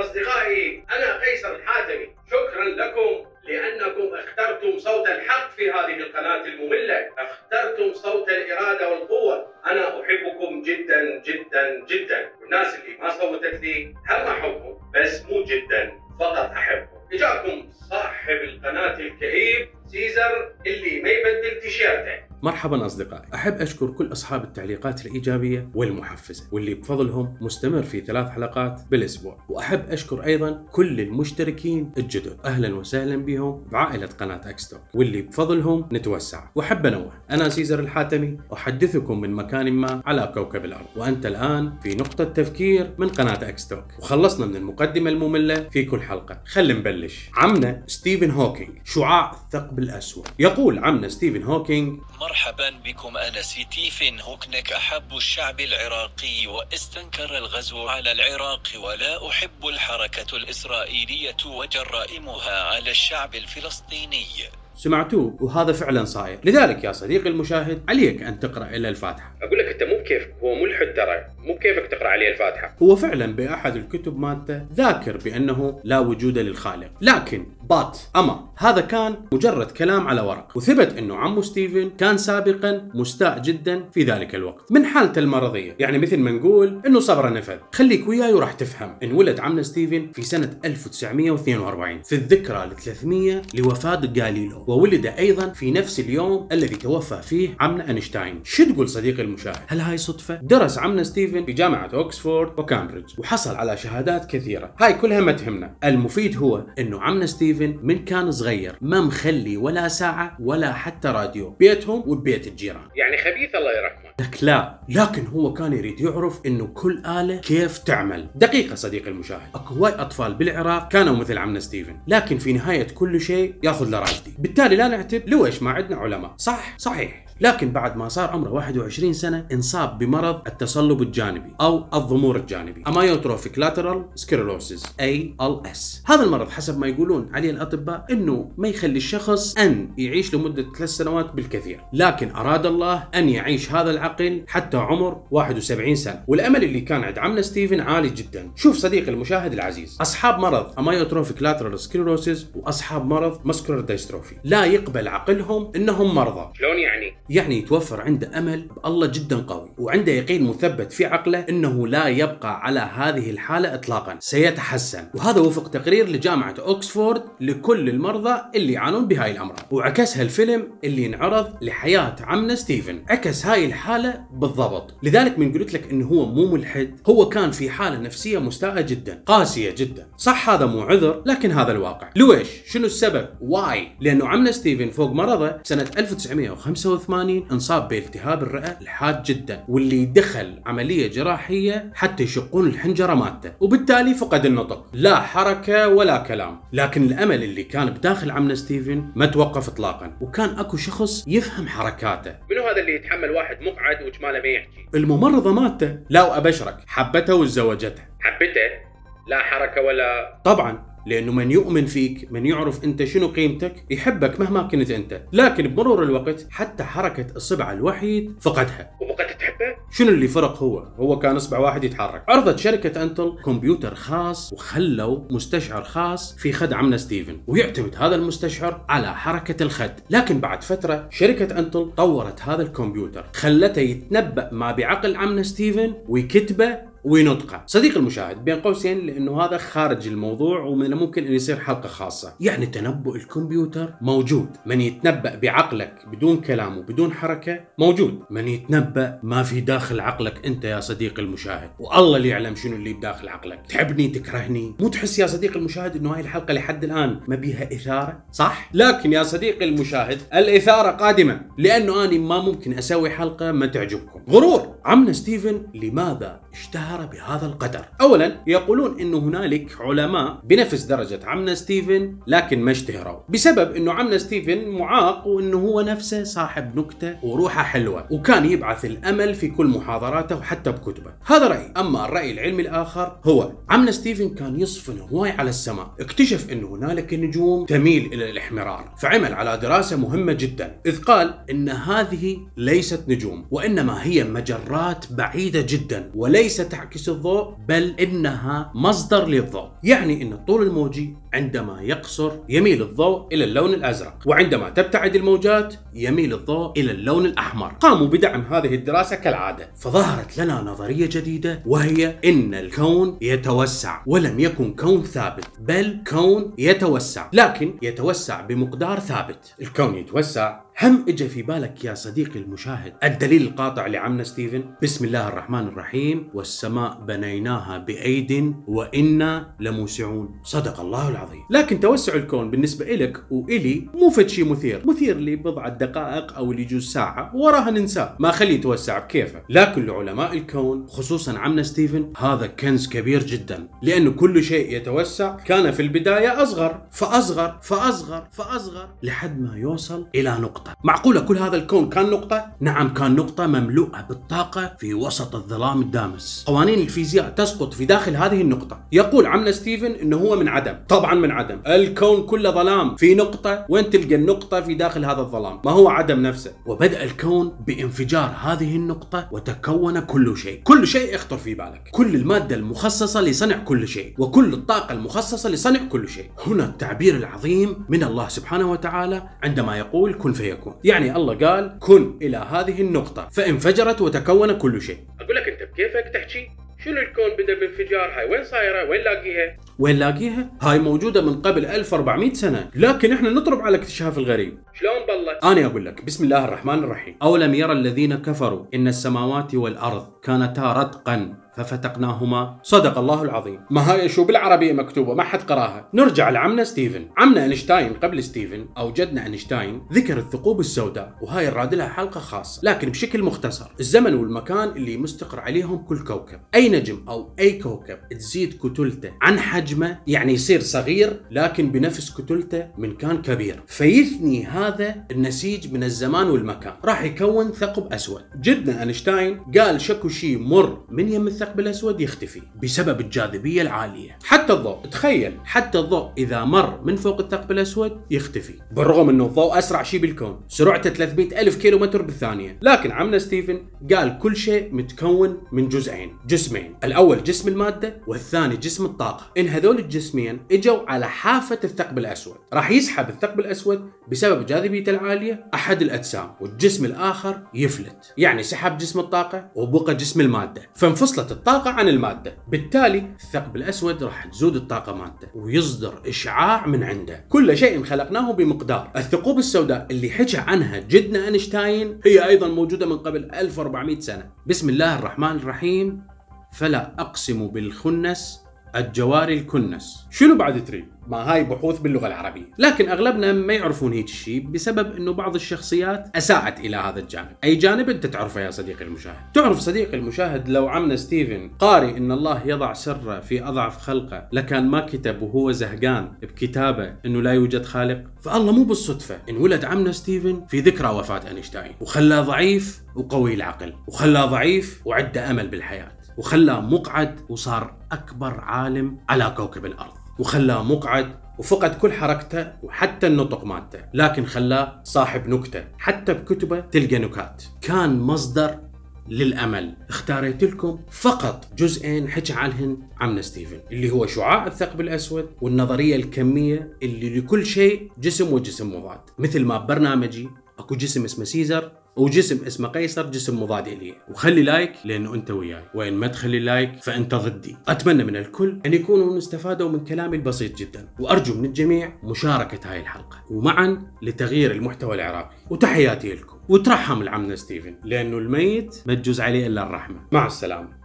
أصدقائي أنا قيصر الحاتمي. شكرا لكم لأنكم اخترتم صوت الحق في هذه القناة المملة. اخترتم صوت الإرادة والقوة. أنا أحبكم جدا جدا جدا. والناس اللي ما صوتت لي هم أحبهم بس مو جدا فقط أحبهم. إجاكم صاحب القناة الكئيب سيزر اللي مرحبا أصدقائي، أحب أشكر كل أصحاب التعليقات الإيجابية والمحفزة واللي بفضلهم مستمر في ثلاث حلقات بالأسبوع، وأحب أشكر أيضا كل المشتركين الجدد، أهلا وسهلا بهم بعائلة قناة أكستوك واللي بفضلهم نتوسع، وأحب أنوه، أنا سيزر الحاتمي أحدثكم من مكان ما على كوكب الأرض، وأنت الآن في نقطة تفكير من قناة أكستوك، وخلصنا من المقدمة المملة في كل حلقة، خلينا نبلش. عمنا ستيفن هوكينج شعاع الثقب الأسود، يقول عمنا ستيفن هوكينج مرحبا بكم أنا ستيفن هوكنك؟ أحب الشعب العراقي واستنكر الغزو على العراق ولا أحب الحركة الإسرائيلية وجرائمها على الشعب الفلسطيني. سمعتوه وهذا فعلا صاير. لذلك يا صديقي المشاهد عليك أن تقرأ له الفاتحة. أقول لك أنت مو بكيفك هو ملحد ترى. مو بكيفك تقرأ عليه الفاتحة. هو فعلا بأحد الكتب مالته ذاكر بأنه لا وجود للخالق. لكن but أما هذا كان مجرد كلام على ورق. وثبت أنه عمو ستيفن كان سابقا مستاء جدا في ذلك الوقت. من حالته المرضية. يعني مثل ما نقول أنه صبره نفذ. خليك وياي وراح تفهم أن ولد عمنا ستيفن في سنة 1942 في الذكرى ال 300 لوفاة جاليلو. وولد أيضا في نفس اليوم الذي توفى فيه عمنا أينشتاين. شو تقول صديقي المشاهد؟ هل هاي صدفة؟ درس عمنا ستيفن في جامعة اوكسفورد وكامبريدج وحصل على شهادات كثيرة. هاي كلها ما تهمنا. المفيد هو إنه عمنا ستيفن من كان صغير ما مخلي ولا ساعة ولا حتى راديو بيتهم وبيت الجيران. يعني خبيث الله يرحمه. لك لا. لكن هو كان يريد يعرف إنه كل آلة كيف تعمل. دقيقة صديقي المشاهد. أكو أطفال بالعراق كانوا مثل عمنا ستيفن. لكن في نهاية كل شيء ياخذ له راجدي بالتالي لا نعتب لويش ما عندنا علماء. صح؟ صحيح. لكن بعد ما صار عمره 21 سنة انصاب بمرض التصلب الجانبي أو الضمور الجانبي amyotrophic lateral ALS هذا المرض حسب ما يقولون عليه الأطباء أنه ما يخلي الشخص أن يعيش لمدة ثلاث سنوات بالكثير. لكن أراد الله أن يعيش هذا العقل حتى عمر 71 سنة. والأمل اللي كان عند عمنا ستيفن عالي جدا. شوف صديقي المشاهد العزيز أصحاب مرض amyotrophic lateral sclerosis وأصحاب مرض muscular dystrophy لا يقبل عقلهم أنهم مرضى. شلون يعني؟ يعني يتوفر عنده أمل بالله جدا قوي وعنده يقين مثبت في عقله إنه لا يبقى على هذه الحالة اطلاقا. سيتحسن. وهذا وفق تقرير لجامعة اوكسفورد لكل المرضى اللي يعانون بهاي الأمراض. وعكسها الفيلم اللي انعرض لحياة عمنا ستيفن. عكس هاي الحالة بالضبط. لذلك من قلت لك إنه هو مو ملحد هو كان في حالة نفسية مستاءة جدا قاسية جدا. صح هذا مو عذر لكن هذا الواقع. لويش شنو السبب؟ why? لأنه عمنا ستيفن فوق مرضه سنة 1985 انصاب بالتهاب الرئة الحاد جدا واللي دخل عملية جراحية حتى يشقون الحنجرة مالته. وبالتالي فقد النطق. لا حركة ولا كلام. لكن الأمل اللي كان بداخل عمنا ستيفن ما توقف اطلاقا. وكان أكو شخص يفهم حركاته. منو هذا اللي يتحمل واحد مقعد وجماله ما يحكي؟ الممرضة مالته. لا وأبشرك. حبته وتزوجته. حبته؟ لا حركة ولا طبعا. لأنه من يؤمن فيك من يعرف أنت شنو قيمتك يحبك مهما كنت أنت لكن بمرور الوقت حتى حركة اصبعه الوحيد فقدها وبقت تحبه؟ شنو اللي فرق هو؟ هو كان أصبع واحد يتحرك. عرضت شركة أنتل كمبيوتر خاص وخلوا مستشعر خاص في خد عمنا ستيفن، ويعتمد هذا المستشعر على حركة الخد، لكن بعد فترة شركة أنتل طورت هذا الكمبيوتر، خلته يتنبأ ما بعقل عمنا ستيفن ويكتبه وينطقه. صديقي المشاهد بين قوسين لأنه هذا خارج الموضوع ومن الممكن ان يصير حلقة خاصة. يعني تنبؤ الكمبيوتر موجود. من يتنبأ بعقلك بدون كلام وبدون حركة موجود. من يتنبأ ما في داخل عقلك أنت يا صديقي المشاهد. والله اللي يعلم شنو اللي بداخل عقلك. تحبني تكرهني. مو تحس يا صديقي المشاهد إنه هاي الحلقة لحد الآن ما بيها إثارة؟ صح؟ لكن يا صديقي المشاهد الإثارة قادمة. لأنه اني ما ممكن أسوي حلقة ما تعجبكم. غرور! عمنا ستيفن لماذا اشتهر بهذا القدر. اولا يقولون انه هنالك علماء بنفس درجة عمنا ستيفن لكن ما اشتهروا. بسبب إنه عمنا ستيفن معاق وإنه هو نفسه صاحب نكتة وروحه حلوة وكان يبعث الأمل في كل محاضراته وحتى بكتبه. هذا راي أما الرأي العلمي الآخر هو عمنا ستيفن كان يصفن هواي على السماء. اكتشف انه هنالك نجوم تميل إلى الاحمرار فعمل على دراسة مهمة جدا. إذ قال إن هذه ليست نجوم وإنما هي مجرات بعيدة جدا وليس ليس تعكس الضوء بل إنها مصدر للضوء. يعني إن الطول الموجي عندما يقصر يميل الضوء إلى اللون الأزرق وعندما تبتعد الموجات يميل الضوء إلى اللون الأحمر. قاموا بدعم هذه الدراسة كالعادة. فظهرت لنا نظرية جديدة وهي إن الكون يتوسع ولم يكن كون ثابت بل كون يتوسع لكن يتوسع بمقدار ثابت. الكون يتوسع. هم اجى في بالك يا صديقي المشاهد الدليل القاطع لعمنا ستيفن؟ بسم الله الرحمن الرحيم والسماء بنيناها بأيد وإنا لموسعون. صدق الله العظيم. لكن توسع الكون بالنسبة إلك وإلي مو فد شيء مثير. مثير لبضعة دقائق أو لجوز ساعة وراها ننساه ما خليه يتوسع بكيفه. لكن لعلماء الكون خصوصا عمنا ستيفن هذا كنز كبير جدا. لأنه كل شيء يتوسع كان في البداية أصغر فأصغر فأصغر فأصغر لحد ما يوصل إلى نقطة. معقولة كل هذا الكون كان نقطة؟ نعم كان نقطة مملوءة بالطاقة في وسط الظلام الدامس. قوانين الفيزياء تسقط في داخل هذه النقطة. يقول عمنا ستيفن إنه هو من عدم. طبعا من عدم. الكون كله ظلام. في نقطة وين تلقى النقطة في داخل هذا الظلام؟ ما هو عدم نفسه. وبدأ الكون بانفجار هذه النقطة وتكون كل شيء. كل شيء يخطر في بالك. كل المادة المخصصة لصنع كل شيء وكل الطاقة المخصصة لصنع كل شيء. هنا التعبير العظيم من الله سبحانه وتعالى عندما يقول كن فيكون. يعني الله قال كن إلى هذه النقطة فانفجرت وتكون كل شيء. أقول لك أنت بكيفك تحكي؟ شنو الكون بدأ بانفجار؟ هاي وين صايرة؟ وين لاقيها؟ وين لاقيها؟ هاي موجودة من قبل 1400 سنة لكن إحنا نطرب على اكتشاف الغريب. شلون بلت؟ أنا أقول لك بسم الله الرحمن الرحيم. أولم يرى الذين كفروا إن السماوات والأرض كانتا رتقا. ففتقناهما. صدق الله العظيم. ما هاي شو بالعربية مكتوبة؟ ما حد قراها. نرجع لعمنا ستيفن. عمنا أينشتاين قبل ستيفن. أو جدنا أينشتاين ذكر الثقوب السوداء وهاي الراد لها حلقة خاصة لكن بشكل مختصر. الزمن والمكان اللي مستقر عليهم كل كوكب. أي نجم أو أي كوكب تزيد كتلته عن حجمه يعني يصير صغير لكن بنفس كتلته من كان كبير. فيثني هذا النسيج من الزمان والمكان. راح يكون ثقب أسود. جدنا أينشتاين قال شكو شيء مر من يم الثقب. الأسود يختفي بسبب الجاذبية العالية. حتى الضوء تخيل حتى الضوء إذا مر من فوق الثقب الأسود يختفي. بالرغم أنه الضوء أسرع شيء بالكون سرعته 300 ألف كيلو متر بالثانية. لكن عمنا ستيفن قال كل شيء متكون من جزئين. جسمين الأول جسم المادة والثاني جسم الطاقة. إن هذول الجسمين إجوا على حافة الثقب الأسود. راح يسحب الثقب الأسود بسبب جاذبيته العالية أحد الأجسام والجسم الآخر يفلت. يعني سحب جسم الطاقة وبقى جسم المادة. فانفصلت الطاقة عن المادة. بالتالي الثقب الأسود راح تزود الطاقة مادة ويصدر إشعاع من عنده. كل شيء خلقناه بمقدار. الثقوب السوداء اللي حكى عنها جدنا أينشتاين هي أيضا موجودة من قبل 1400 سنة. بسم الله الرحمن الرحيم. فلا أقسم بالخنس الجوار الكنس. شنو بعد تريد ما هاي بحوث باللغة العربية. لكن أغلبنا ما يعرفون هيك شيء بسبب أنه بعض الشخصيات أساءت إلى هذا الجانب. أي جانب أنت تعرفه يا صديقي المشاهد؟ تعرف صديقي المشاهد لو عمنا ستيفن قاري أن الله يضع سره في أضعف خلقه لكان ما كتب وهو زهقان بكتابه أنه لا يوجد خالق؟ فالله مو بالصدفة انولد عمنا ستيفن في ذكرى وفاة أينشتاين وخلاه ضعيف وقوي العقل وخلاه ضعيف وعنده أمل بالحياة. وخلاه مقعد وصار أكبر عالم على كوكب الأرض. وخلاه مقعد وفقد كل حركته وحتى النطق مالته لكن خلاه صاحب نكتة حتى بكتبه تلقى نكات. كان مصدر للأمل. اختاريت لكم فقط جزئين حكى عنهن عمنا ستيفن اللي هو شعاع الثقب الأسود والنظرية الكمية اللي لكل شيء جسم وجسم مضاد. مثل ما ببرنامجي أكو جسم اسمه سيزر وجسم اسمه قيصر جسم مضاد الي وخلي like لأنه أنت وياي. وين ما تخلي like فأنت ضدي. أتمنى من الكل أن يكونوا استفادوا من كلامي البسيط جدا. وأرجو من الجميع مشاركة هاي الحلقة. ومعا لتغيير المحتوى العراقي. وتحياتي لكم. وترحم لعمنا ستيفن لأنه الميت ما تجوز عليه إلا الرحمة. مع السلامة.